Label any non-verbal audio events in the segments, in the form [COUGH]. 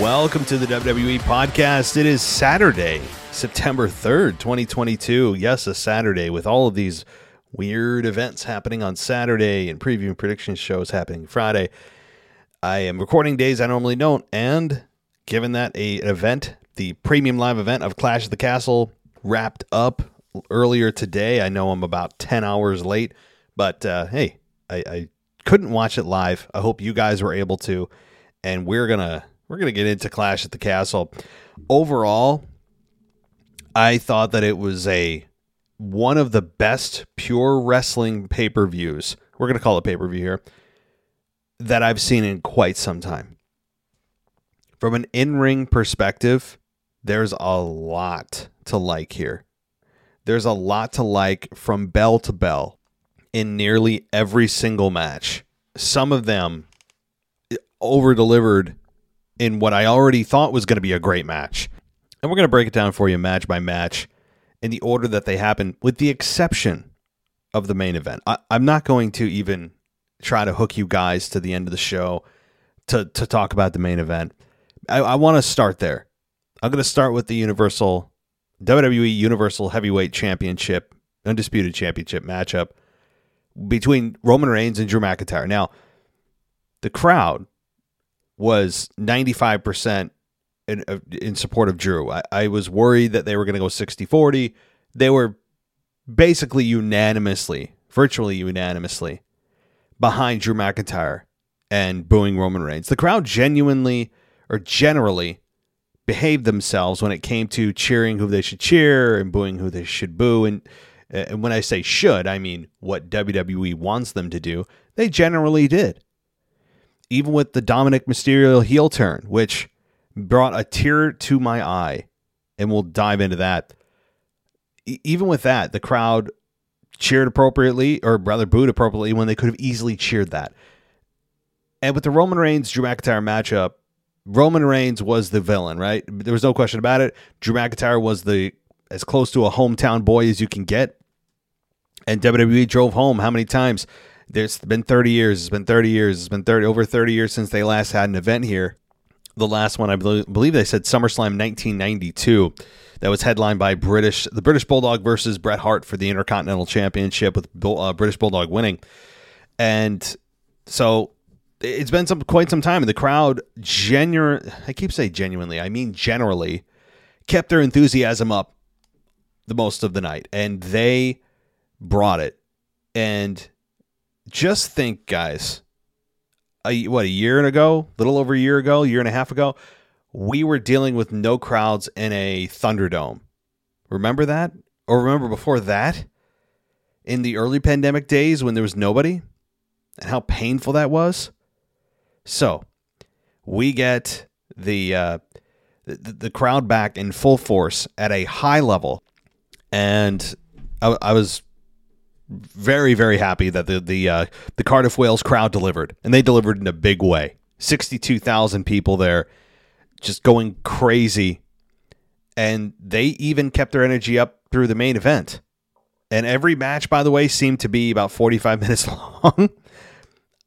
Welcome to the WWE podcast. It is Saturday, September 3rd, 2022. Yes, a Saturday with all of these weird events happening on Saturday and preview and prediction shows happening Friday. I am recording days I normally don't, and given that a event, the premium live event of Clash of the Castle, wrapped up earlier today. I know I'm about 10 hours late, but uh, hey, I, I couldn't watch it live. I hope you guys were able to, and we're gonna we're gonna get into Clash at the Castle. Overall, I thought that it was a one of the best pure wrestling pay per views. We're gonna call it pay per view here that I've seen in quite some time. From an in ring perspective, there's a lot to like here. There's a lot to like from bell to bell in nearly every single match. Some of them over delivered in what I already thought was going to be a great match. And we're going to break it down for you match by match in the order that they happen, with the exception of the main event. I, I'm not going to even try to hook you guys to the end of the show to, to talk about the main event. I, I want to start there. I'm going to start with the Universal WWE Universal Heavyweight Championship, Undisputed Championship matchup between Roman Reigns and Drew McIntyre. Now, the crowd was 95% in, in support of Drew. I, I was worried that they were going to go 60 40. They were basically unanimously, virtually unanimously, behind Drew McIntyre and booing Roman Reigns. The crowd genuinely or generally behaved themselves when it came to cheering who they should cheer and booing who they should boo. And, and when I say should, I mean what WWE wants them to do. They generally did. Even with the Dominic Mysterio heel turn, which brought a tear to my eye, and we'll dive into that. Even with that, the crowd cheered appropriately, or rather booed appropriately, when they could have easily cheered that. And with the Roman Reigns Drew McIntyre matchup, Roman Reigns was the villain, right? There was no question about it. Drew McIntyre was the as close to a hometown boy as you can get. And WWE drove home how many times? There's been 30 years. It's been 30 years. It's been 30 over 30 years since they last had an event here. The last one, I believe, they said SummerSlam 1992. That was headlined by British, the British Bulldog versus Bret Hart for the Intercontinental Championship, with uh, British Bulldog winning. And so it's been some quite some time, and the crowd genuine. I keep saying genuinely, I mean generally, kept their enthusiasm up the most of the night, and they brought it. And just think, guys, a, what a year ago, little over a year ago, year and a half ago, we were dealing with no crowds in a Thunderdome. Remember that? Or remember before that? In the early pandemic days when there was nobody? And how painful that was? So, we get the uh, the, the crowd back in full force at a high level, and I, I was very very happy that the the uh, the Cardiff Wales crowd delivered, and they delivered in a big way. Sixty two thousand people there, just going crazy, and they even kept their energy up through the main event. And every match, by the way, seemed to be about forty five [LAUGHS] minutes long.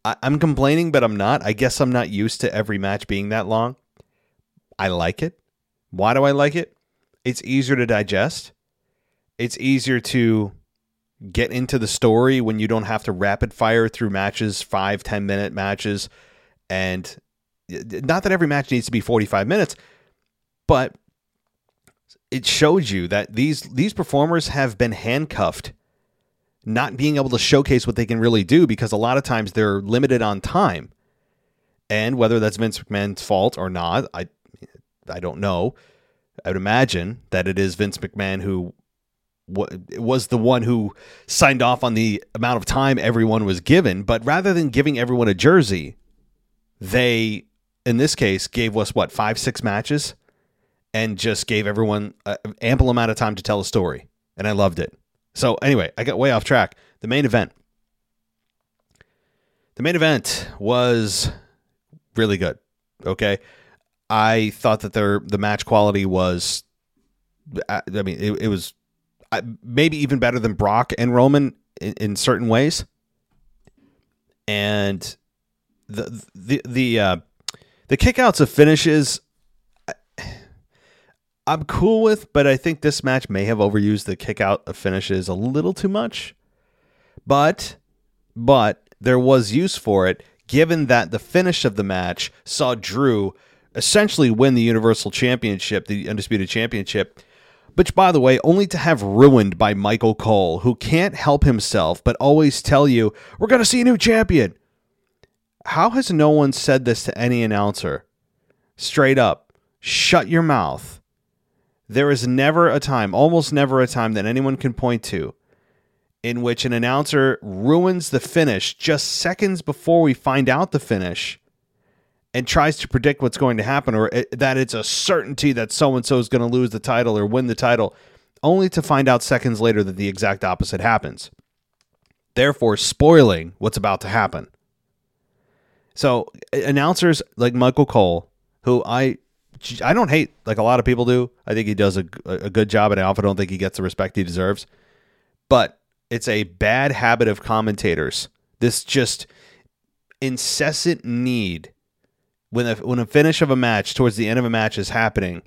I, I'm complaining, but I'm not. I guess I'm not used to every match being that long. I like it. Why do I like it? It's easier to digest. It's easier to get into the story when you don't have to rapid fire through matches, five, 10 minute matches. And not that every match needs to be 45 minutes, but it shows you that these these performers have been handcuffed not being able to showcase what they can really do because a lot of times they're limited on time. And whether that's Vince McMahon's fault or not, I I don't know. I would imagine that it is Vince McMahon who was the one who signed off on the amount of time everyone was given. But rather than giving everyone a jersey, they in this case gave us what five six matches? And just gave everyone an ample amount of time to tell a story. And i loved it. So anyway i got way off track. The main event. The main event was really good okay? I thought that their the match quality was i mean it, it was maybe even better than brock and roman in, in certain ways and the the the uh, the kickouts of finishes I- I'm cool with, but I think this match may have overused the kickout of finishes a little too much. But but there was use for it given that the finish of the match saw Drew essentially win the Universal Championship, the Undisputed Championship, which by the way, only to have ruined by Michael Cole, who can't help himself but always tell you, "We're going to see a new champion." How has no one said this to any announcer? Straight up, shut your mouth. There is never a time, almost never a time, that anyone can point to in which an announcer ruins the finish just seconds before we find out the finish and tries to predict what's going to happen or it, that it's a certainty that so and so is going to lose the title or win the title, only to find out seconds later that the exact opposite happens. Therefore, spoiling what's about to happen. So announcers like Michael Cole, who I I don't hate like a lot of people do. I think he does a, a good job, and I often don't think he gets the respect he deserves. But it's a bad habit of commentators. This just incessant need when a, when a finish of a match towards the end of a match is happening,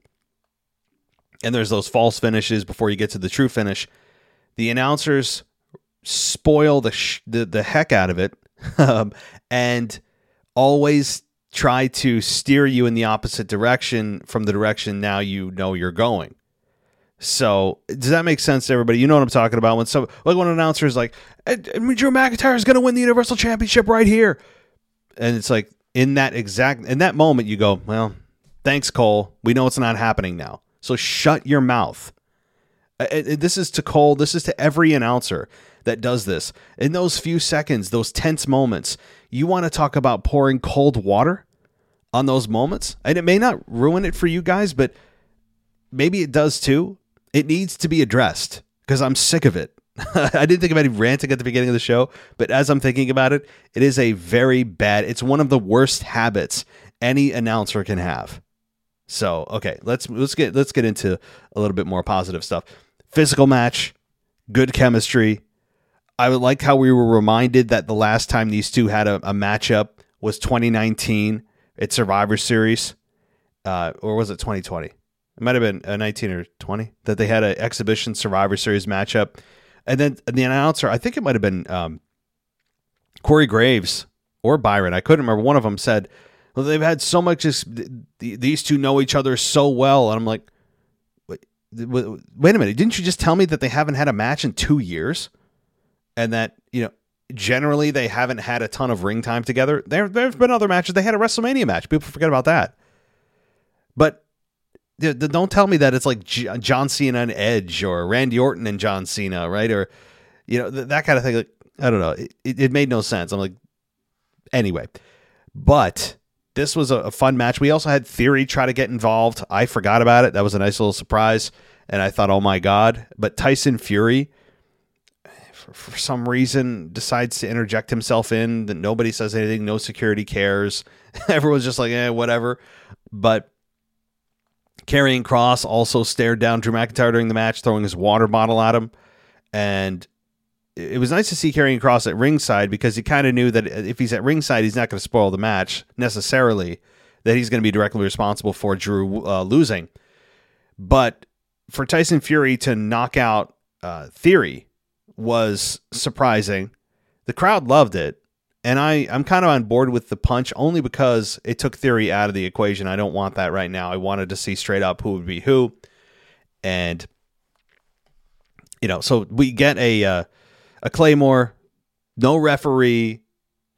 and there's those false finishes before you get to the true finish. The announcers spoil the sh- the, the heck out of it, [LAUGHS] um, and always try to steer you in the opposite direction from the direction now you know you're going. So does that make sense to everybody? You know what I'm talking about when some like when an announcer is like, "Eh, Drew McIntyre is going to win the Universal Championship right here, and it's like in that exact in that moment you go, well, thanks Cole, we know it's not happening now, so shut your mouth. Uh, This is to Cole. This is to every announcer that does this. In those few seconds, those tense moments, you want to talk about pouring cold water on those moments, and it may not ruin it for you guys, but maybe it does too. It needs to be addressed because I'm sick of it. [LAUGHS] I didn't think of any ranting at the beginning of the show, but as I'm thinking about it, it is a very bad. It's one of the worst habits any announcer can have. So okay, let's let's get let's get into a little bit more positive stuff. Physical match, good chemistry. I would like how we were reminded that the last time these two had a, a matchup was 2019 at Survivor Series, uh, or was it 2020? It might have been uh, 19 or 20 that they had an exhibition Survivor Series matchup, and then the announcer, I think it might have been um, Corey Graves or Byron. I couldn't remember. One of them said, "Well, they've had so much. These two know each other so well," and I'm like, wait, wait a minute, didn't you just tell me that they haven't had a match in two years, and that you know generally they haven't had a ton of ring time together? There, there's been other matches. They had a WrestleMania match. People forget about that, but. Don't tell me that it's like John Cena and Edge or Randy Orton and John Cena, right? Or you know th- that kind of thing. Like I don't know, it, it made no sense. I'm like, anyway, but this was a, a fun match. We also had Theory try to get involved. I forgot about it. That was a nice little surprise, and I thought, oh my god! But Tyson Fury, for, for some reason, decides to interject himself in. That nobody says anything. No security cares. [LAUGHS] Everyone's just like, eh, whatever. But Karrion Kross also stared down Drew McIntyre during the match, throwing his water bottle at him. And it was nice to see Karrion Kross at ringside because he kind of knew that if he's at ringside, he's not going to spoil the match necessarily, that he's going to be directly responsible for Drew uh, losing. But for Tyson Fury to knock out uh, Theory was surprising. The crowd loved it. And I, I'm kind of on board with the punch only because it took Theory out of the equation. I don't want that right now. I wanted to see straight up who would be who. And, you know, so we get a, uh, a Claymore, no referee.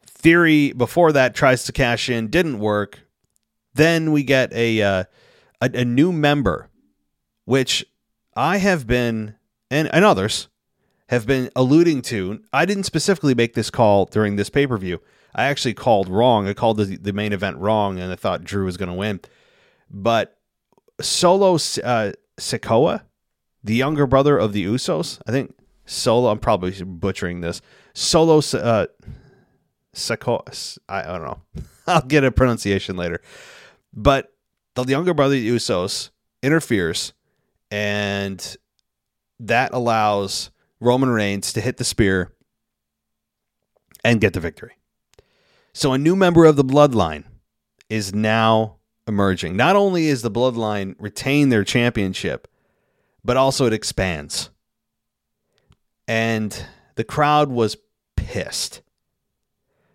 Theory before that tries to cash in, didn't work. Then we get a, uh, a, a new member, which I have been, and, and others, have been alluding to. I didn't specifically make this call during this pay per view. I actually called wrong. I called the, the main event wrong, and I thought Drew was going to win. But Solo uh, the younger brother of the Usos, I think Solo. I'm probably butchering this. Solo uh. I, I don't know. [LAUGHS] I'll get a pronunciation later. But the younger brother of the Usos interferes, and that allows Roman Reigns to hit the spear and get the victory. So a new member of the bloodline is now emerging. Not only is the bloodline retain their championship, but also it expands. And the crowd was pissed.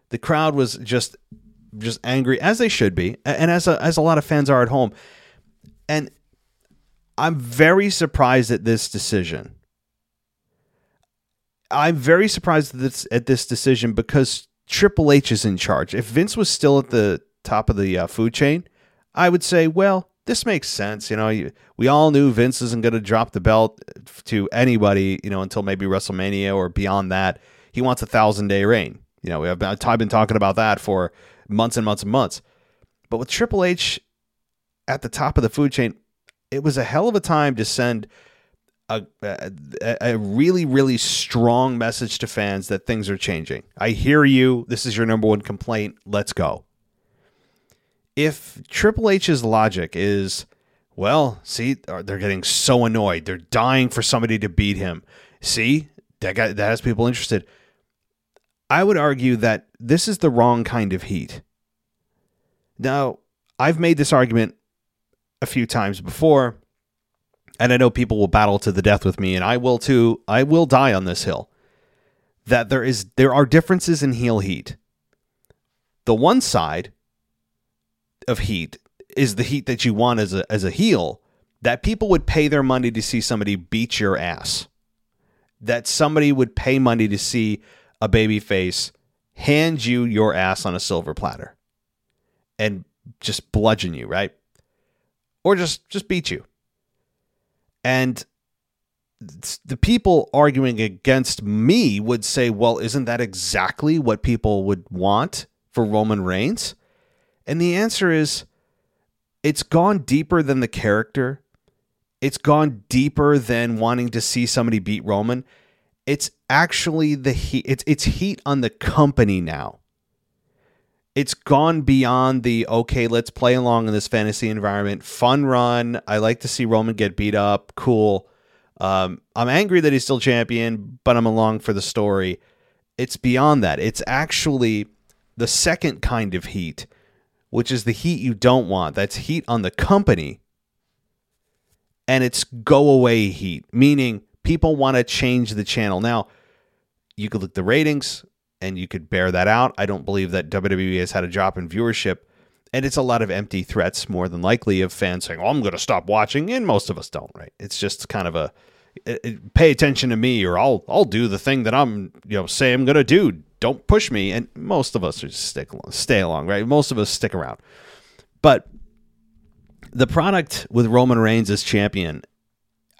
The crowd was just just angry as they should be and as a, as a lot of fans are at home. And I'm very surprised at this decision. I'm very surprised at this, at this decision because Triple H is in charge. If Vince was still at the top of the uh, food chain, I would say, well, this makes sense. You know, we all knew Vince isn't going to drop the belt to anybody, you know, until maybe WrestleMania or beyond that. He wants a thousand day reign. You know, we have I've been talking about that for months and months and months. But with Triple H at the top of the food chain, it was a hell of a time to send a, a, a, really, really strong message to fans that things are changing. I hear you. This is your number one complaint. Let's go. If Triple H's logic is, well, see, they're getting so annoyed. They're dying for somebody to beat him. See, that, got, that has people interested. I would argue that this is the wrong kind of heat. Now, I've made this argument a few times before and I know people will battle to the death with me, and I will too. I will die on this hill. That there is there are differences in heel heat. The one side of heat is the heat that you want as a as a heel, that people would pay their money to see somebody beat your ass. That somebody would pay money to see a baby face hand you your ass on a silver platter and just bludgeon you, right? Or just just beat you. And the people arguing against me would say, well, isn't that exactly what people would want for Roman Reigns? And the answer is it's gone deeper than the character. It's gone deeper than wanting to see somebody beat Roman. It's actually the heat. It's, it's heat on the company now. It's gone beyond the okay, let's play along in this fantasy environment. Fun run. I like to see Roman get beat up. Cool. Um, I'm angry that he's still champion, but I'm along for the story. It's beyond that. It's actually the second kind of heat, which is the heat you don't want. That's heat on the company. And it's go away heat, meaning people want to change the channel. Now, you could look at the ratings and you could bear that out. I don't believe that WWE has had a drop in viewership. And it's a lot of empty threats, more than likely, of fans saying, "Oh, I'm going to stop watching," and most of us don't. Right? It's just kind of a it, it, pay attention to me, or I'll I'll do the thing that I'm you know say I'm going to do. Don't push me, and most of us just stick along, stay along. Right? Most of us stick around. But the product with Roman Reigns as champion,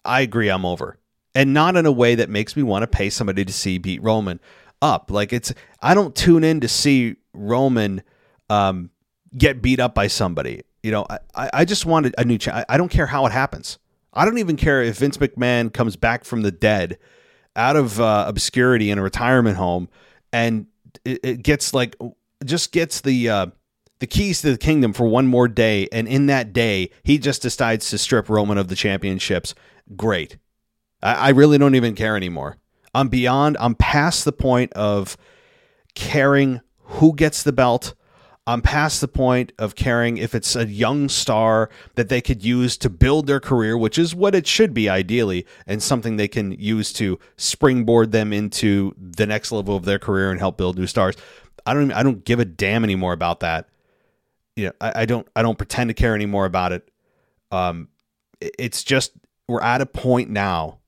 I agree, I'm over, and not in a way that makes me want to pay somebody to see beat Roman up. Like it's I don't tune in to see Roman um, get beat up by somebody. You know, I, I just wanted a new. Ch- I don't care how it happens. I don't even care if Vince McMahon comes back from the dead, out of uh, obscurity in a retirement home, and it, it gets like just gets the uh, the keys to the kingdom for one more day, and in that day he just decides to strip Roman of the championships. Great. I, I really don't even care anymore. I'm beyond, I'm past the point of caring who gets the belt. I'm past the point of caring if it's a young star that they could use to build their career, which is what it should be ideally, and something they can use to springboard them into the next level of their career and help build new stars. I don't I don't give a damn anymore about that. You know, I, I don't I don't pretend to care anymore about it. Um, it's just we're at a point now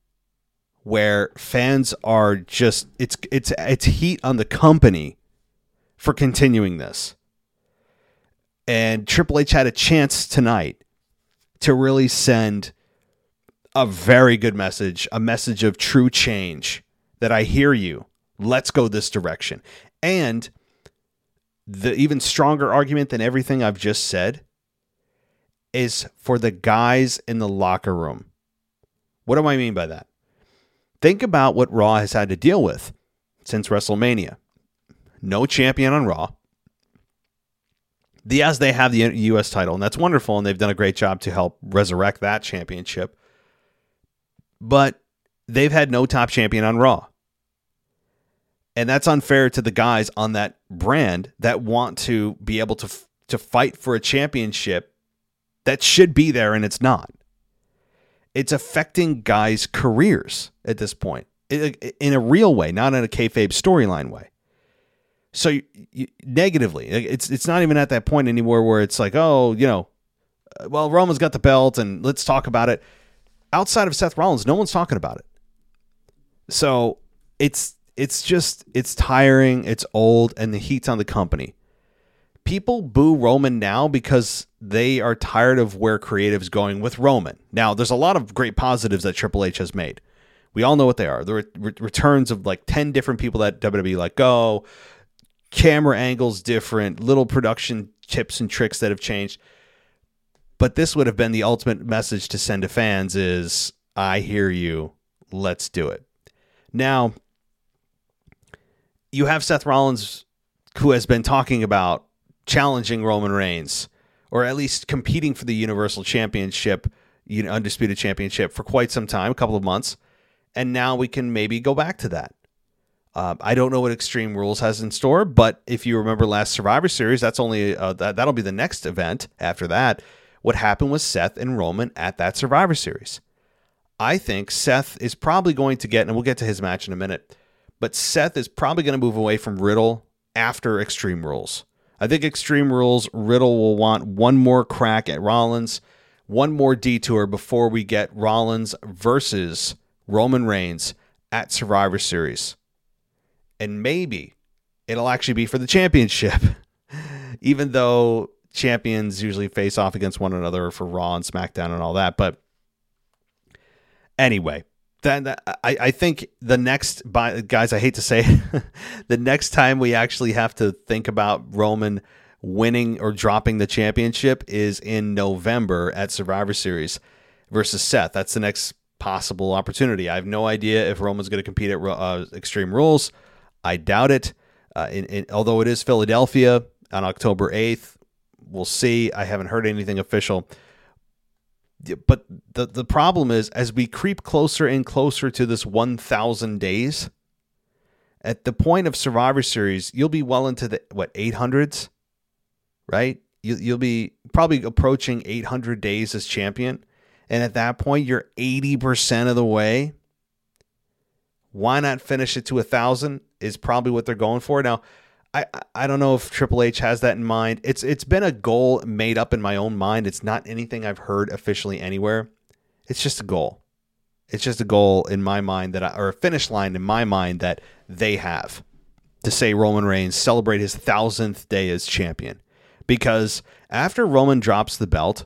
where fans are just it's it's it's heat on the company for continuing this. And Triple H had a chance tonight to really send a very good message, a message of true change, that I hear you. Let's go this direction. And the even stronger argument than everything I've just said is for the guys in the locker room. What do I mean by that? Think about what Raw has had to deal with since WrestleMania. No champion on Raw. The, Yes, they have the U.S. title, and that's wonderful, and they've done a great job to help resurrect that championship. But they've had no top champion on Raw. And that's unfair to the guys on that brand that want to be able to to fight for a championship that should be there and it's not. It's affecting guys' careers at this point in a real way, not in a kayfabe storyline way. So you, you, negatively, it's it's not even at that point anymore where it's like, oh, you know, uh, well, Roman's got the belt and let's talk about it. Outside of Seth Rollins, no one's talking about it. So it's it's just it's tiring, it's old, and the heat's on the company. People boo Roman now because they are tired of where creative's going with Roman. Now, there's a lot of great positives that Triple H has made. We all know what they are. The re- returns of like 10 different people that WWE let go, camera angles different, little production tips and tricks that have changed. But this would have been the ultimate message to send to fans is I hear you. Let's do it. Now, you have Seth Rollins who has been talking about challenging Roman Reigns or at least competing for the Universal Championship, you know, undisputed championship for quite some time, a couple of months. And now we can maybe go back to that. Uh, I don't know what Extreme Rules has in store, but if you remember last Survivor Series, that's only uh, that that'll be the next event after that. What happened was Seth and Roman at that Survivor Series. I think Seth is probably going to get, and we'll get to his match in a minute, but Seth is probably going to move away from Riddle after Extreme Rules. I think Extreme Rules, Riddle will want one more crack at Rollins, one more detour before we get Rollins versus Roman Reigns at Survivor Series and maybe it'll actually be for the championship, [LAUGHS] even though champions usually face off against one another for Raw and SmackDown and all that. But anyway, then uh, I, I think the next guys, I hate to say [LAUGHS] the next time we actually have to think about Roman winning or dropping the championship is in November at Survivor Series versus Seth. That's the next possible opportunity. I have no idea if Roman's going to compete at uh, Extreme Rules. I doubt it. Uh, in, in, although it is Philadelphia on October 8th, we'll see. I haven't heard anything official. But the, the problem is, as we creep closer and closer to this 1,000 days, at the point of Survivor Series, you'll be well into the, what, 800s, right? You, you'll be probably approaching 800 days as champion. And at that point, you're 80% of the way. Why not finish it to a thousand? is probably what they're going for. Now, I I don't know if Triple H has that in mind. It's it's been a goal made up in my own mind. It's not anything I've heard officially anywhere. It's just a goal. It's just a goal in my mind that I, or a finish line in my mind that they have to say Roman Reigns celebrate his thousandth day as champion. Because after Roman drops the belt,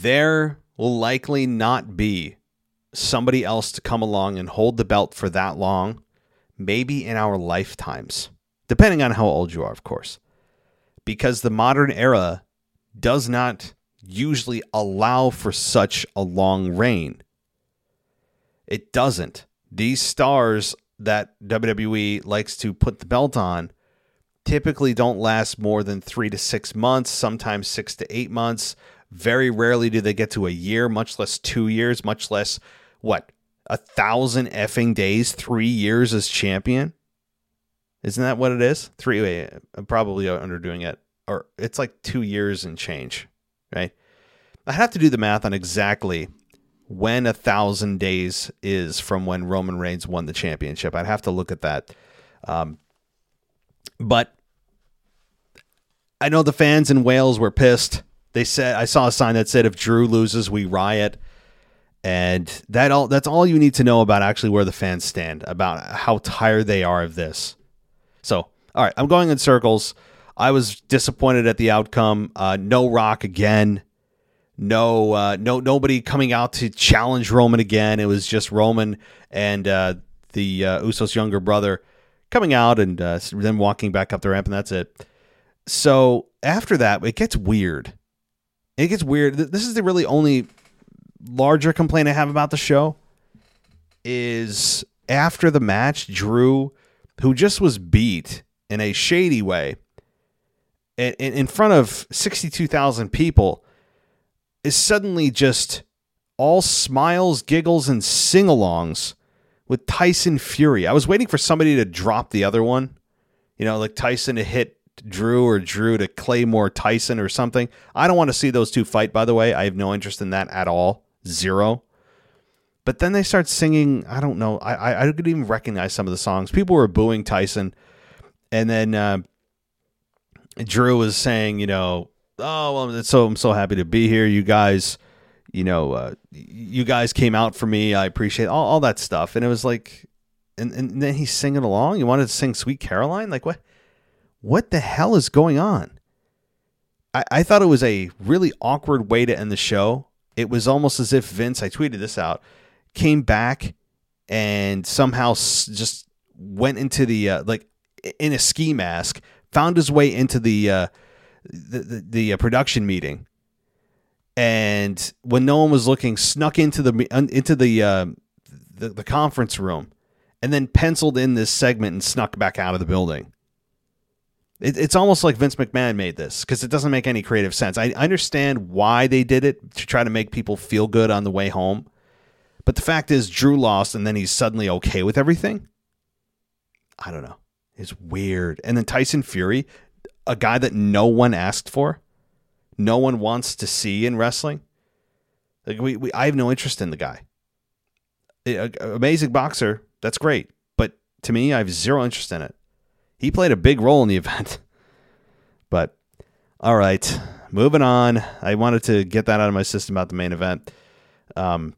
there will likely not be somebody else to come along and hold the belt for that long maybe in our lifetimes, depending on how old you are, of course, because the modern era does not usually allow for such a long reign. It doesn't. These stars that WWE likes to put the belt on typically don't last more than three to six months, sometimes six to eight months. Very rarely do they get to a year, much less two years, much less what a thousand effing days, three years as champion. Isn't that what it is? Three. I'm probably underdoing it, or it's like two years and change, right? I have to do the math on exactly when a thousand days is from when Roman Reigns won the championship. I'd have to look at that. Um, but I know the fans in Wales were pissed. They said I saw a sign that said if Drew loses, we riot and that all that's all you need to know about actually where the fans stand about how tired they are of this. So, all right, I'm going in circles. I was disappointed at the outcome. Uh, no Rock again. No, uh, no, nobody coming out to challenge Roman again. It was just Roman and uh, the uh, Usos' younger brother coming out and uh, then walking back up the ramp, and that's it. So after that, it gets weird. It gets weird. This is the really only larger complaint I have about the show is after the match, Drew, who just was beat in a shady way, in, front of 62,000 people, is suddenly just all smiles, giggles, and sing alongs with Tyson Fury. I was waiting for somebody to drop the other one, you know, like Tyson to hit Drew or Drew to Claymore Tyson or something. I don't want to see those two fight, by the way. I have no interest in that at all. Zero. But then they start singing. I don't know. I I, I couldn't even recognize some of the songs. People were booing Tyson, and then uh, Drew was saying, you know, oh well, it's so I'm so happy to be here. You guys, you know, uh, you guys came out for me. I appreciate all, all that stuff. And it was like, and and then he's singing along. You wanted to sing Sweet Caroline, like what? What the hell is going on? I, I thought it was a really awkward way to end the show. It was almost as if Vince, I tweeted this out, came back and somehow just went into the uh, like in a ski mask, found his way into the uh, the the, the uh, production meeting, and when no one was looking, snuck into the into the, uh, the the conference room, and then penciled in this segment and snuck back out of the building. It, it's almost like Vince McMahon made this because it doesn't make any creative sense. I understand why they did it to try to make people feel good on the way home but the fact is, Drew lost, and then he's suddenly okay with everything. I don't know. It's weird. And then Tyson Fury, a guy that no one asked for, no one wants to see in wrestling. Like we, we I have no interest in the guy. Amazing boxer, that's great. But to me, I have zero interest in it. He played a big role in the [LAUGHS] event. But all right, moving on. I wanted to get that out of my system about the main event. Um,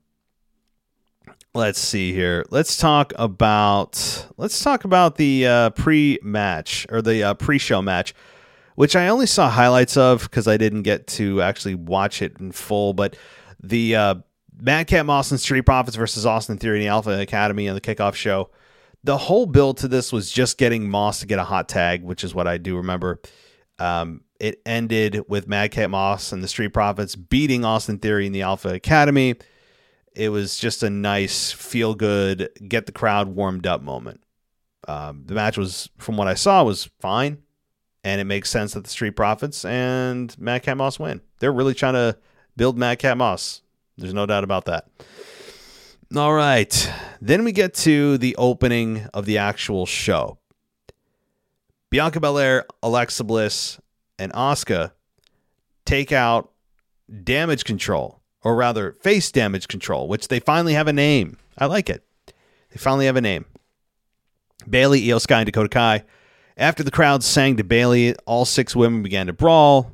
let's see here. Let's talk about let's talk about the uh, pre-match or the uh, pre-show match, which I only saw highlights of because I didn't get to actually watch it in full. But the uh, Madcap Moss and Street Profits versus Austin Theory and the Alpha Academy and the kickoff show. The whole build to this was just getting Moss to get a hot tag, which is what I do remember. Um, it ended with Madcap Moss and the Street Profits beating Austin Theory and the Alpha Academy it was just a nice feel good, get the crowd warmed up moment. Um, the match was, from what I saw, was fine, and it makes sense that the Street Profits and Madcap Moss win. They're really trying to build Madcap Moss. There's no doubt about that. All right, then we get to the opening of the actual show. Bianca Belair, Alexa Bliss, and Asuka take out Damage Control or rather face damage control, which they finally have a name. I like it. They finally have a name. Bayley, Iyo Sky, and Dakota Kai. After the crowd sang to Bayley, all six women began to brawl,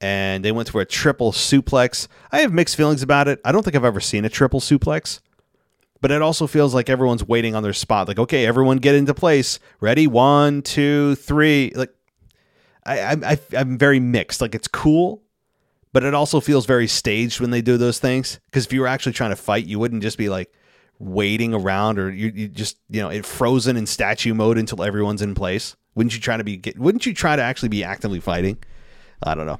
and they went for a triple suplex. I have mixed feelings about it. I don't think I've ever seen a triple suplex, but it also feels like everyone's waiting on their spot. Like, okay, everyone get into place. Ready? One, two, three. Like, I, I, I'm very mixed. Like, it's cool, but it also feels very staged when they do those things. Because if you were actually trying to fight, you wouldn't just be like waiting around or you, you just you know it frozen in statue mode until everyone's in place. Wouldn't you try to be? get, Wouldn't you try to actually be actively fighting? I don't know,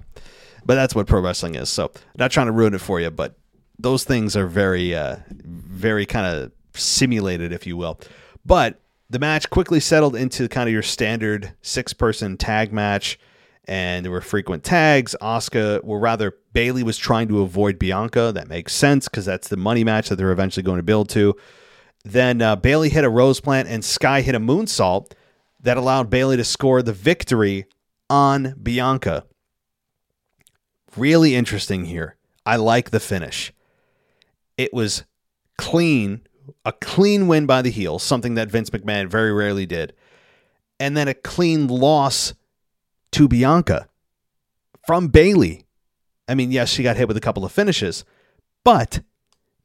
but that's what pro wrestling is. So not trying to ruin it for you, but those things are very, uh, very kind of simulated, if you will. But the match quickly settled into kind of your standard six person tag match and there were frequent tags. Asuka, well, rather, Bayley was trying to avoid Bianca. That makes sense because that's the money match that they're eventually going to build to. Then uh, Bayley hit a rose plant and Sky hit a moonsault that allowed Bayley to score the victory on Bianca. Really interesting here. I like the finish. It was clean, a clean win by the heels, something that Vince McMahon very rarely did, and then a clean loss to Bianca from Bayley. I mean, yes, she got hit with a couple of finishes, but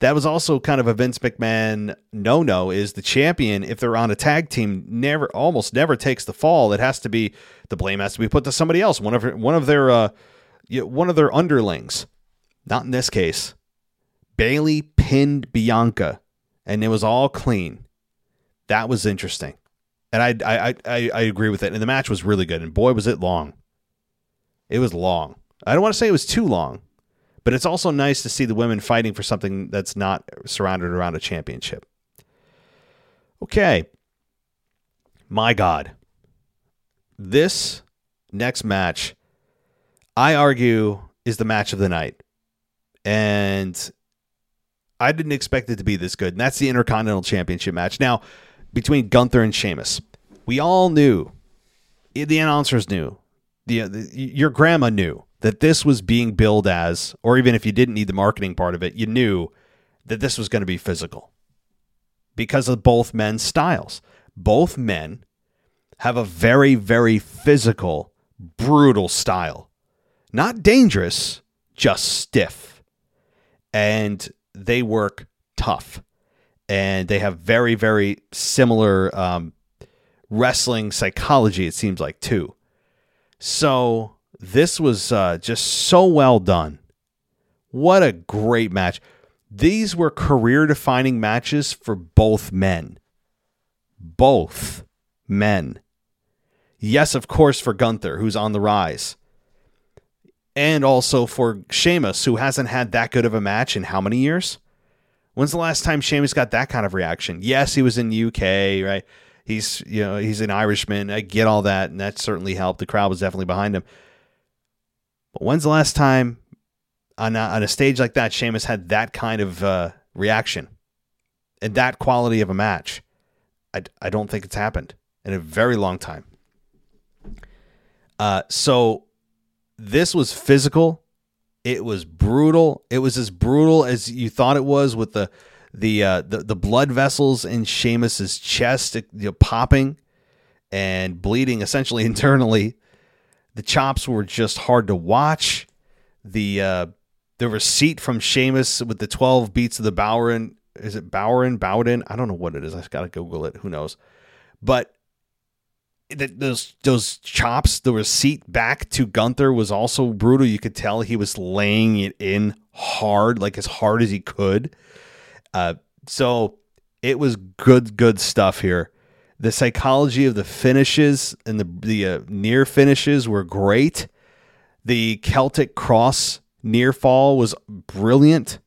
that was also kind of a Vince McMahon no no is the champion if they're on a tag team never almost never takes the fall. It has to be the blame has to be put to somebody else, one of one of their uh, one of their underlings. Not in this case. Bayley pinned Bianca, and it was all clean. That was interesting, and I I I, I agree with it. And the match was really good, and boy was it long. It was long. I don't want to say it was too long, but it's also nice to see the women fighting for something that's not surrounded around a championship. Okay. My God. This next match, I argue, is the match of the night. And I didn't expect it to be this good. And that's the Intercontinental Championship match. Now, between Gunther and Sheamus, we all knew, the announcers knew, the, uh, the your grandma knew that this was being billed as, or even if you didn't need the marketing part of it, you knew that this was going to be physical because of both men's styles. Both men have a very, very physical, brutal style. Not dangerous, just stiff. And they work tough. And they have very, very similar um, wrestling psychology, it seems like, too. So this was uh, just so well done. What a great match. These were career defining matches for both men. Both men. Yes, of course, for Gunther, who's on the rise. And also for Sheamus, who hasn't had that good of a match in how many years? When's the last time Sheamus got that kind of reaction? Yes, he was in UK, right? He's you know he's an Irishman. I get all that, and that certainly helped. The crowd was definitely behind him. But when's the last time on a, on a stage like that, Sheamus had that kind of uh, reaction and that quality of a match? I, I don't think it's happened in a very long time. Uh, so this was physical. It was brutal. It was as brutal as you thought it was with the the uh, the, the blood vessels in Sheamus's chest you know, popping and bleeding essentially [LAUGHS] internally. The chops were just hard to watch. The uh, the receipt from Sheamus with the 12 beats of the Bowerin. Is it Bowerin? Bowden? I don't know what it is. I've got to Google it. Who knows? But those those chops, the receipt back to Gunther was also brutal. You could tell he was laying it in hard, like as hard as he could. Uh, so it was good, good stuff here. The psychology of the finishes and the the uh, near finishes were great. The Celtic Cross near fall was brilliant.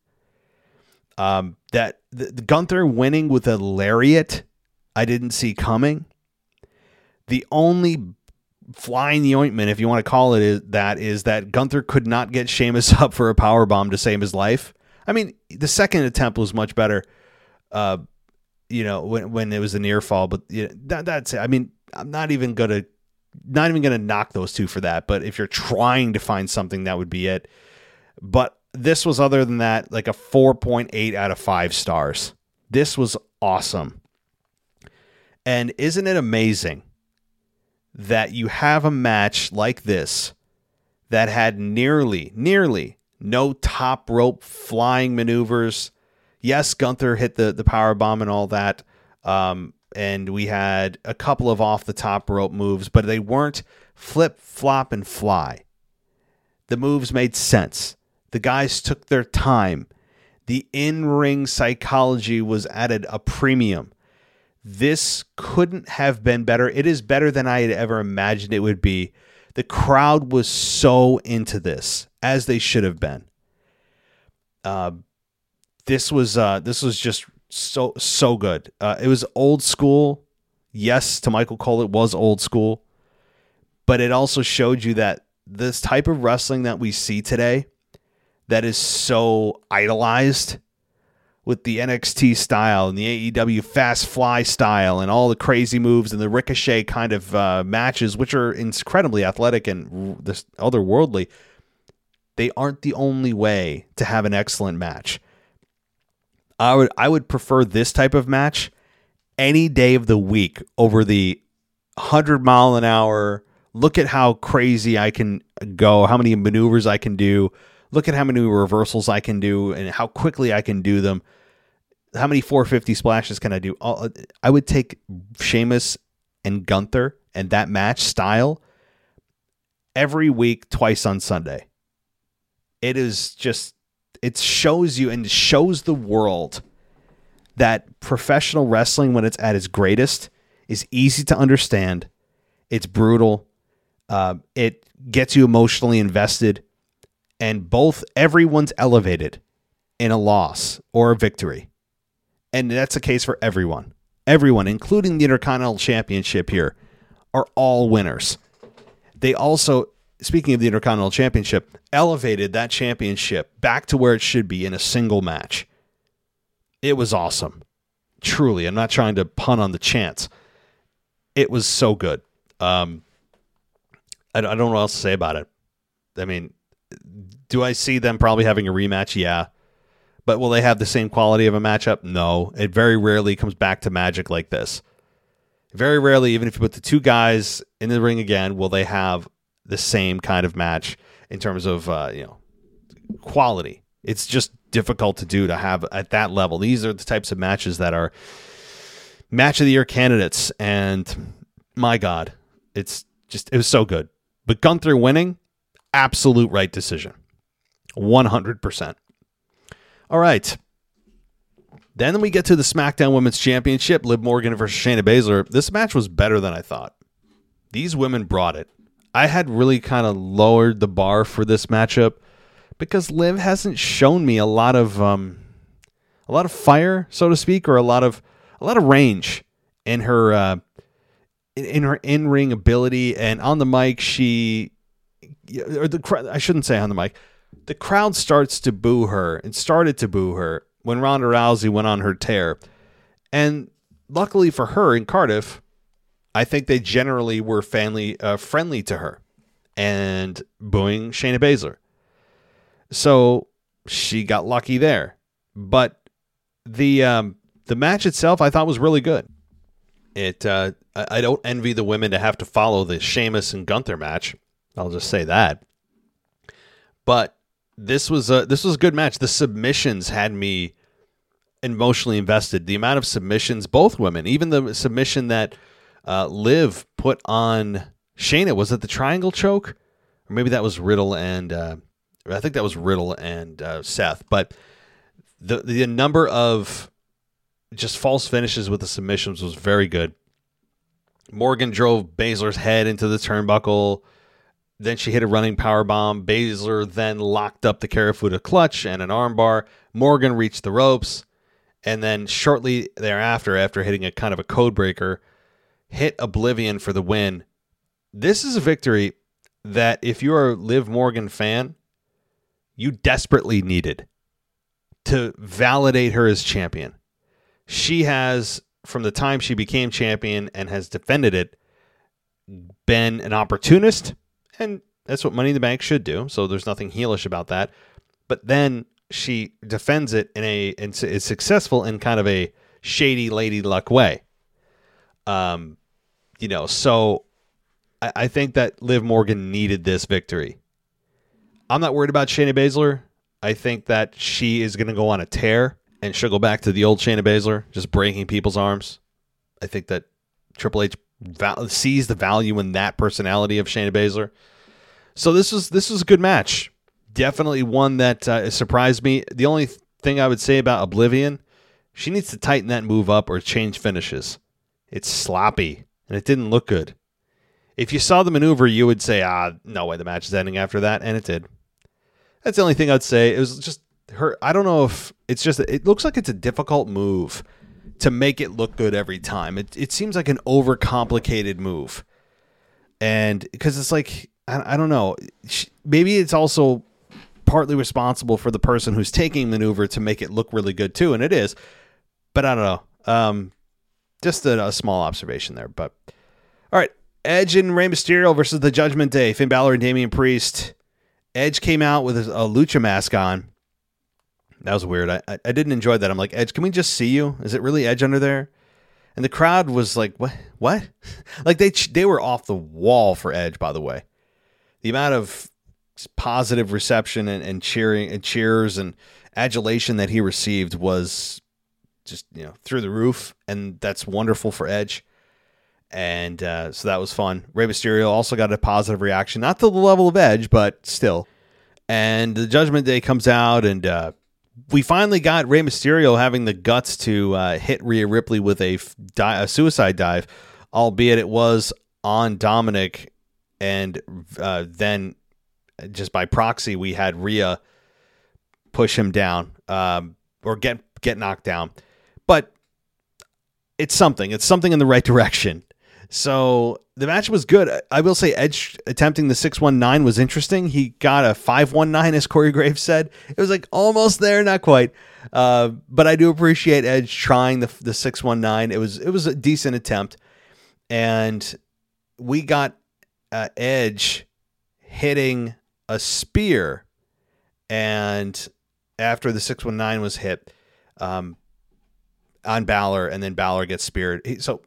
Um, that the, the Gunther winning with a lariat, I didn't see coming. The only flying the ointment, if you want to call it is, that, is that Gunther could not get Sheamus [LAUGHS] up for a power bomb to save his life. I mean, the second attempt was much better. Uh, you know, when when it was a near fall, but you know, that, that's it. I mean, I'm not even gonna not even gonna knock those two for that. But if you're trying to find something, that would be it. But this was other than that, like a 4.8 out of five stars. This was awesome. And isn't it amazing that you have a match like this that had nearly, nearly no top rope flying maneuvers? Yes, Gunther hit the, the power bomb and all that. Um, and we had a couple of off the top rope moves, but they weren't flip, flop, and fly. The moves made sense. The guys took their time. The in ring psychology was added a premium. This couldn't have been better. It is better than I had ever imagined it would be. The crowd was so into this, as they should have been. Uh, this was uh, this was just so so good. Uh, it was old school. Yes, to Michael Cole, it was old school, but it also showed you that this type of wrestling that we see today that is so idolized with the NXT style and the AEW fast fly style and all the crazy moves and the ricochet kind of uh, matches, which are incredibly athletic and this otherworldly, they aren't the only way to have an excellent match. I would I would prefer this type of match any day of the week over the hundred mile an hour. Look at how crazy I can go, how many maneuvers I can do look at how many reversals I can do and how quickly I can do them. How many 450 splashes can I do? I would take Sheamus and Gunther and that match style every week, twice on Sunday. It is just it shows you and shows the world that professional wrestling when it's at its greatest is easy to understand. It's brutal. Uh, it gets you emotionally invested, and both everyone's elevated in a loss or a victory, and that's the case for everyone. Everyone, including the Intercontinental Championship here, are all winners. They also, speaking of the Intercontinental Championship, elevated that championship back to where it should be in a single match. It was awesome. Truly, I'm not trying to pun on the chance. It was so good. Um, I, don't know what else to say about it. I mean, do I see them probably having a rematch? Yeah. But will they have the same quality of a matchup? No. It very rarely comes back to magic like this. Very rarely, even if you put the two guys in the ring again, will they have the same kind of match in terms of uh, you know quality. It's just difficult to do to have at that level. These are the types of matches that are match of the year candidates, and my God, it's just it was so good. But Gunther winning, absolute right decision, one hundred percent. All right. Then we get to the SmackDown Women's Championship, Liv Morgan versus Shayna Baszler. This match was better than I thought. These women brought it. I had really kind of lowered the bar for this matchup because Liv hasn't shown me a lot of um, a lot of fire, so to speak, or a lot of a lot of range in her uh, in her in ring ability and on the mic. She or the I shouldn't say on the mic. The crowd starts to boo her and started to boo her when Ronda Rousey went on her tear, and luckily for her in Cardiff, I think they generally were family uh, friendly to her and booing Shayna Baszler. So she got lucky there. But the um, the match itself, I thought was really good. It uh, I, don't envy the women to have to follow the Sheamus and Gunther match. I'll just say that. But this was a this was a good match. The submissions had me emotionally invested. The amount of submissions, both women, even the submission that uh, Liv put on Shayna, was it the triangle choke, or maybe that was Riddle and uh, I think that was Riddle and uh, Seth. But the the number of just false finishes with the submissions was very good. Morgan drove Baszler's head into the turnbuckle. Then she hit a running power bomb. Baszler then locked up the Kirifuda clutch and an armbar. Morgan reached the ropes, and then shortly thereafter, after hitting a kind of a code breaker, hit Oblivion for the win. This is a victory that, if you're a Liv Morgan fan, you desperately needed to validate her as champion. She has, from the time she became champion and has defended it, been an opportunist, and that's what Money in the Bank should do. So there's nothing heelish about that. But then she defends it in a and is successful in kind of a shady lady luck way. Um, you know, so I, I think that Liv Morgan needed this victory. I'm not worried about Shayna Baszler. I think that she is going to go on a tear and she'll go back to the old Shayna Baszler, just breaking people's arms. I think that Triple H val- sees the value in that personality of Shayna Baszler. So this was this was a good match. Definitely one that uh, surprised me. The only thing I would say about Oblivion, she needs to tighten that move up or change finishes. It's sloppy and it didn't look good. If you saw the maneuver, you would say, "Ah, no way, the match is ending after that," and it did. That's the only thing I'd say. It was just her. I don't know if it's just. It looks like it's a difficult move to make it look good every time. It it seems like an overcomplicated move, and because it's like I, I don't know. Maybe it's also partly responsible for the person who's taking maneuver to make it look really good too, and it is. But I don't know. Um, just a, a small observation there. But all right, Edge and Rey Mysterio versus the Judgment Day. Finn Balor and Damian Priest. Edge came out with a, a lucha mask on. That was weird. I, I, I didn't enjoy that. I'm like, Edge, can we just see you? Is it really Edge under there? And the crowd was like, what? What? [LAUGHS] like they they were off the wall for Edge. By the way, the amount of positive reception and, and cheering and cheers and adulation that he received was just you know through the roof, and that's wonderful for Edge. And uh, so that was fun. Rey Mysterio also got a positive reaction, not to the level of Edge, but still. And the Judgment Day comes out, and uh, we finally got Rey Mysterio having the guts to uh, hit Rhea Ripley with a, di- a suicide dive, albeit it was on Dominic, and uh, then just by proxy we had Rhea push him down um, or get get knocked down. But it's something. It's something in the right [LAUGHS] direction. So the match was good. I will say Edge attempting the 619 was interesting. He got a 519, as Corey Graves said. It was like almost there, not quite. Uh, but I do appreciate Edge trying the, the 619. It was it was a decent attempt. And we got uh, Edge hitting a spear. And after the 619 was hit, um, on Balor, and then Balor gets speared. He, so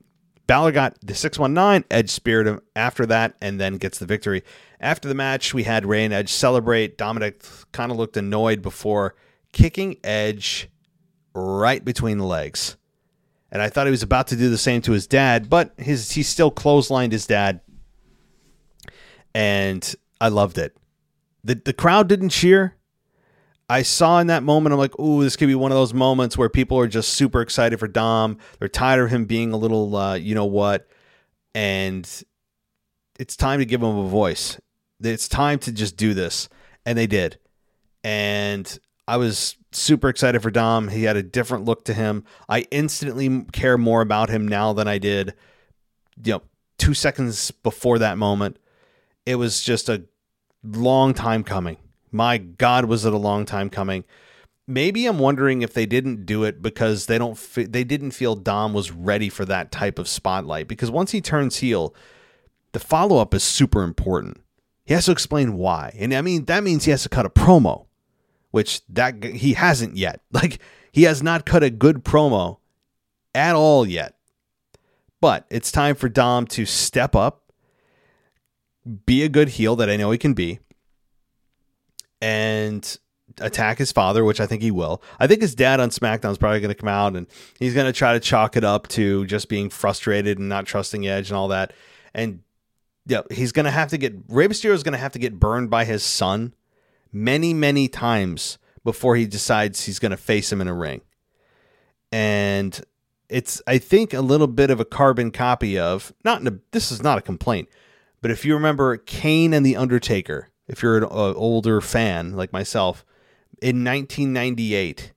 Balor got the 619, Edge speared him after that, and then gets the victory. After the match, we had Rey and Edge celebrate. Dominic kind of looked annoyed before kicking Edge right between the legs. And I thought he was about to do the same to his dad, but his he still clotheslined his dad. And I loved it. The the crowd didn't cheer. I saw in that moment, I'm like, ooh, this could be one of those moments where people are just super excited for Dom. They're tired of him being a little, uh, you know what, and it's time to give him a voice. It's time to just do this, and they did. And I was super excited for Dom. He had a different look to him. I instantly care more about him now than I did, you know, two seconds before that moment. It was just a long time coming my God, was it a long time coming? Maybe I'm wondering if they didn't do it because they don't they didn't feel Dom was ready for that type of spotlight. Because once he turns heel, the follow up is super important. He has to explain why, and I mean that means he has to cut a promo, which that he hasn't yet. [LAUGHS] Like he has not cut a good promo at all yet. But it's time for Dom to step up, be a good heel that I know he can be, and attack his father, which I think he will. I think his dad on SmackDown is probably going to come out and he's going to try to chalk it up to just being frustrated and not trusting Edge and all that. And yeah, he's going to have to get Rey Mysterio is going to have to get burned by his son many, many times before he decides he's going to face him in a ring. And it's I think a little bit of a carbon copy of not a, this is not a complaint, but if you remember Kane and the Undertaker if you're an uh, older fan like myself, in 1998,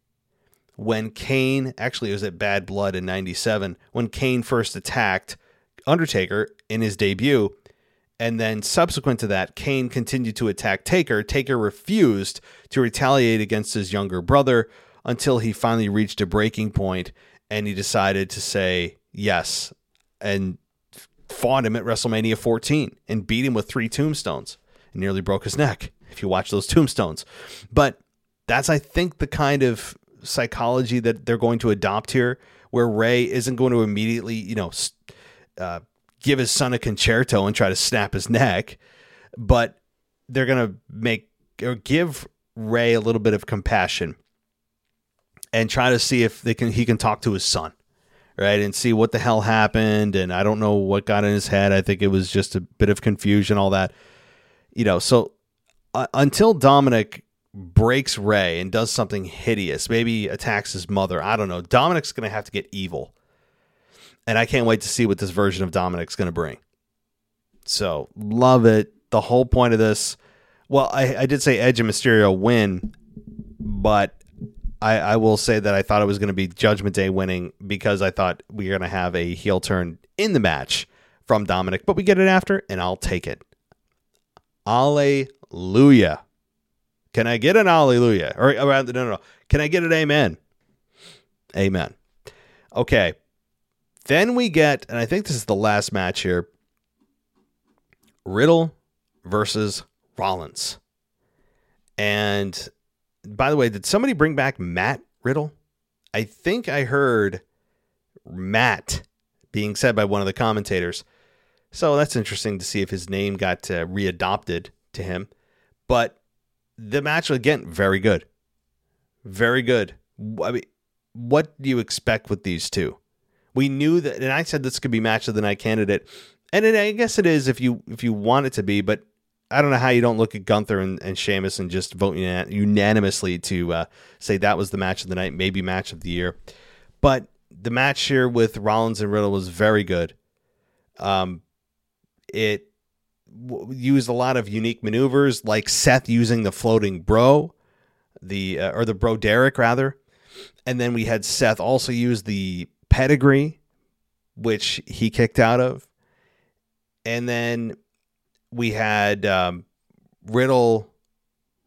when Kane actually it was at Bad Blood in 97, when Kane first attacked Undertaker in his debut. And then subsequent to that, Kane continued to attack Taker. Taker refused to retaliate against his younger brother until he finally reached a breaking point and he decided to say yes and fought him at WrestleMania 14 and beat him with three tombstones and nearly broke his neck if you watch those tombstones. But that's, I think, the kind of psychology that they're going to adopt here, where Rey isn't going to immediately, you know, uh, give his son a con-chair-to and try to snap his neck, but they're going to make or give Rey a little bit of compassion and try to see if they can he can talk to his son right and see what the hell happened and i don't know what got in his head i think it was just a bit of confusion all that you know, so uh, until Dominic breaks Rey and does something hideous, maybe attacks his mother, I don't know. Dominic's going to have to get evil. And I can't wait to see what this version of Dominic's going to bring. So, love it. The whole point of this, well, I, I did say Edge and Mysterio win, but I, I will say that I thought it was going to be Judgment Day winning because I thought we were going to have a heel turn in the match from Dominic, but we get it after, and I'll take it. Alleluia. Can I get an alleluia? Or, uh, or no, no, no. Can I get an amen? Amen. Okay. Then we get, and I think this is the last match here Riddle versus Rollins. And by the way, did somebody bring back Matt Riddle? I think I heard Matt being said by one of the commentators. So that's interesting to see if his name got uh, readopted to him. But the match again, very good, very good. I mean, what do you expect with these two? We knew that, and I said this could be match of the night candidate, and it, I guess it is if you if you want it to be. But I don't know how you don't look at Gunther and, and Sheamus and just vote unan- unanimously to uh, say that was the match of the night, maybe match of the year. But the match here with Rollins and Riddle was very good. Um, it w- used a lot of unique maneuvers, like Seth using the floating bro, the uh, or the bro Derek rather, and then we had Seth also use the pedigree, which he kicked out of, and then we had um, Riddle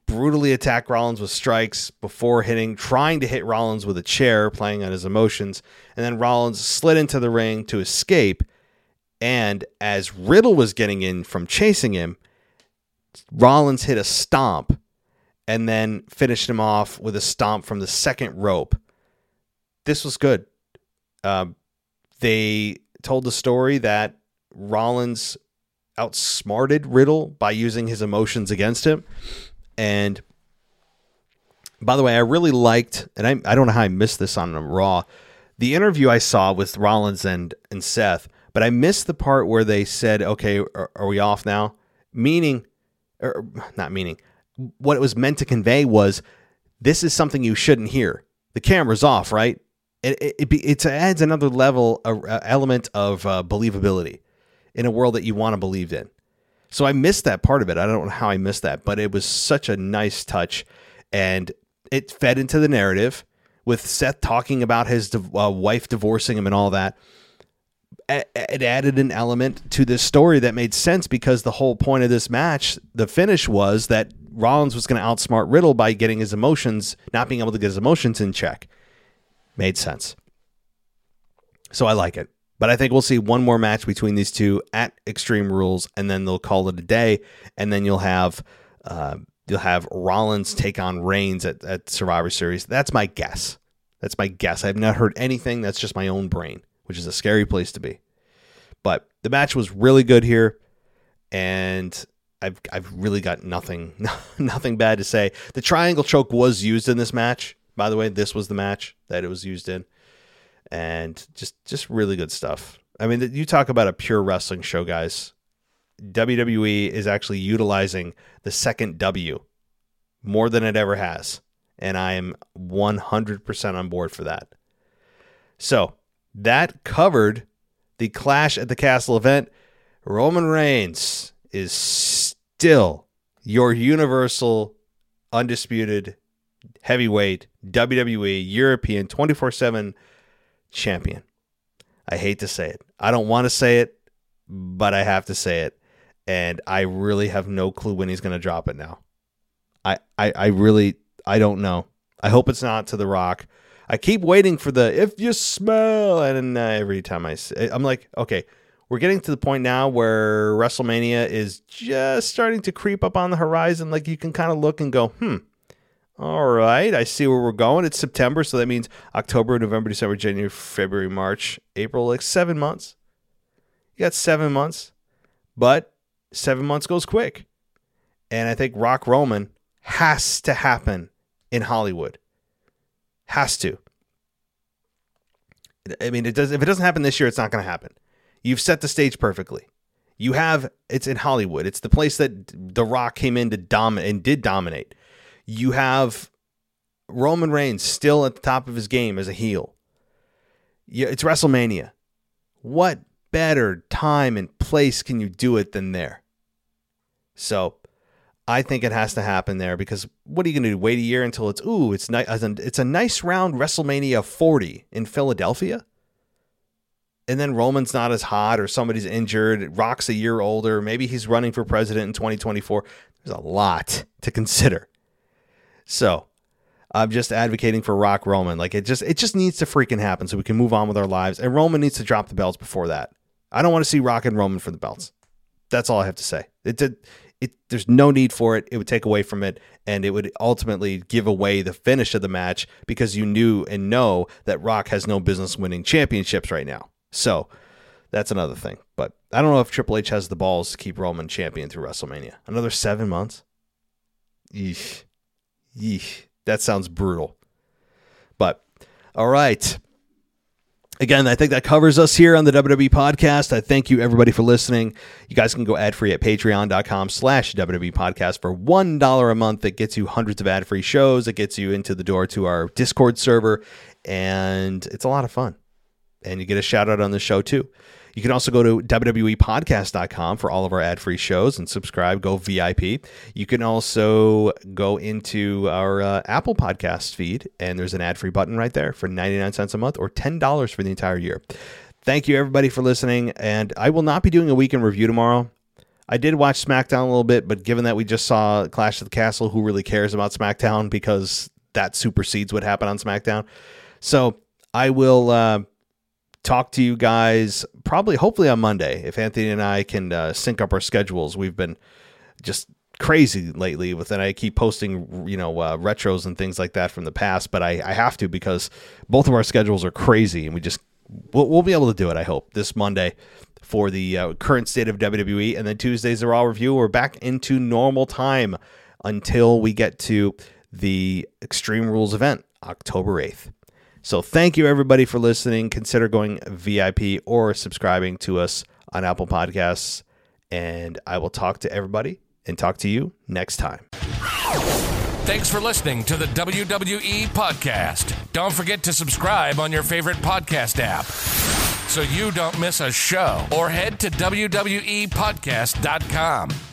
brutally attack Rollins with strikes before hitting, trying to hit Rollins with a chair, playing on his emotions. And then Rollins slid into the ring to escape. And as Riddle was getting in from chasing him, Rollins hit a stomp and then finished him off with a stomp from the second rope. This was good. Um, they told the story that Rollins outsmarted Riddle by using his emotions against him. And by the way, I really liked, and I, I don't know how I missed this on Raw, the interview I saw with Rollins and, and Seth, but I missed the part where they said, okay, are, are we off now? Meaning, or not meaning, what it was meant to convey was this is something you shouldn't hear. The camera's off, right? It, it, it, it adds another level, a, element of uh, believability in a world that you want to believe in. So I missed that part of it. I don't know how I missed that, but it was such a nice touch, and it fed into the narrative with Seth talking about his uh, wife divorcing him and all that. It added an element to this story that made sense because the whole point of this match, the finish was that Rollins was going to outsmart Riddle by getting his emotions, not being able to get his emotions in check. Made sense. So I like it. But I think we'll see one more match between these two at Extreme Rules, and then they'll call it a day. And then you'll have uh, you'll have Rollins take on Reigns at, at Survivor Series. That's my guess. That's my guess. I've not heard anything. That's just my own brain, which is a scary place to be. But the match was really good here, and I've I've really got nothing [LAUGHS] nothing bad to say. The triangle choke was used in this match. By the way, this was the match that it was used in and just just really good stuff. I mean, you talk about a pure wrestling show, guys. WWE is actually utilizing the second W more than it ever has, and I am 100% on board for that. So, that covered the Clash at the Castle event. Roman Reigns is still your universal undisputed heavyweight WWE European 24 7 champion. I hate to say it. I don't want to say it, but I have to say it. And I really have no clue when he's going to drop it now. I, I, I really, I don't know. I hope it's not to The Rock. I keep waiting for the if you smell, and uh, every time I say, I'm like, okay, we're getting to the point now where WrestleMania is just starting to creep up on the horizon. Like you can kind of look and go, hmm, all right, I see where we're going. It's September, so that means October, November, December, January, February, March, April, like seven months. You got seven months, but seven months goes quick. And I think Rock Roman has to happen in Hollywood. Has to. I mean, it does. If it doesn't happen this year, it's not going to happen. You've set the stage perfectly. You have. It's in Hollywood. It's the place that The Rock came in to dominate and did dominate. You have Roman Reigns still at the top of his game as a heel. Yeah, it's WrestleMania. What better time and place can you do it than there? So, I think it has to happen there because what are you going to do? Wait a year until it's ooh, it's nice. It's a nice round WrestleMania 40 in Philadelphia, and then Roman's not as hot, or somebody's injured. Rock's a year older. Maybe he's running for president in 2024. There's a lot to consider. So I'm just advocating for Rock Roman. Like it just it just needs to freaking happen so we can move on with our lives. And Roman needs to drop the belts before that. I don't want to see Rock and Roman for the belts. That's all I have to say. It did it there's no need for it. It would take away from it and it would ultimately give away the finish of the match because you knew and know that Rock has no business winning championships right now. So that's another thing. But I don't know if Triple H has the balls to keep Roman champion through WrestleMania. Another seven months? Eesh. Yeesh, that sounds brutal. But all right. Again, I think that covers us here on the WWE podcast. I thank you everybody for listening. You guys can go ad free at patreon.com slash WWE podcast for $1 a month. It gets you hundreds of ad free shows. It gets you into the door to our Discord server, and it's a lot of fun. And you get a shout out on the show too. You can also go to WWEpodcast.com for all of our ad free shows and subscribe. Go VIP. You can also go into our uh, Apple Podcast feed, and there's an ad free button right there for 99 cents a month or $10 for the entire year. Thank you, everybody, for listening. And I will not be doing a weekend review tomorrow. I did watch SmackDown a little bit, but given that we just saw Clash of the Castle, who really cares about SmackDown because that supersedes what happened on SmackDown? So I will. Uh, talk to you guys probably, hopefully on Monday. If Anthony and I can uh, sync up our schedules. We've been just crazy lately with and I keep posting you know uh, retros and things like that from the past but I, I have to because both of our schedules are crazy and we just we'll, we'll be able to do it I hope this Monday for the uh, current state of WWE and then Tuesdays are all review. We're back into normal time until we get to the Extreme Rules event October 8th so thank you everybody for listening. Consider going VIP or subscribing to us on Apple Podcasts. And I will talk to everybody and talk to you next time. Thanks for listening to the WWE podcast. Don't forget to subscribe on your favorite podcast app so you don't miss a show or head to WWEpodcast.com.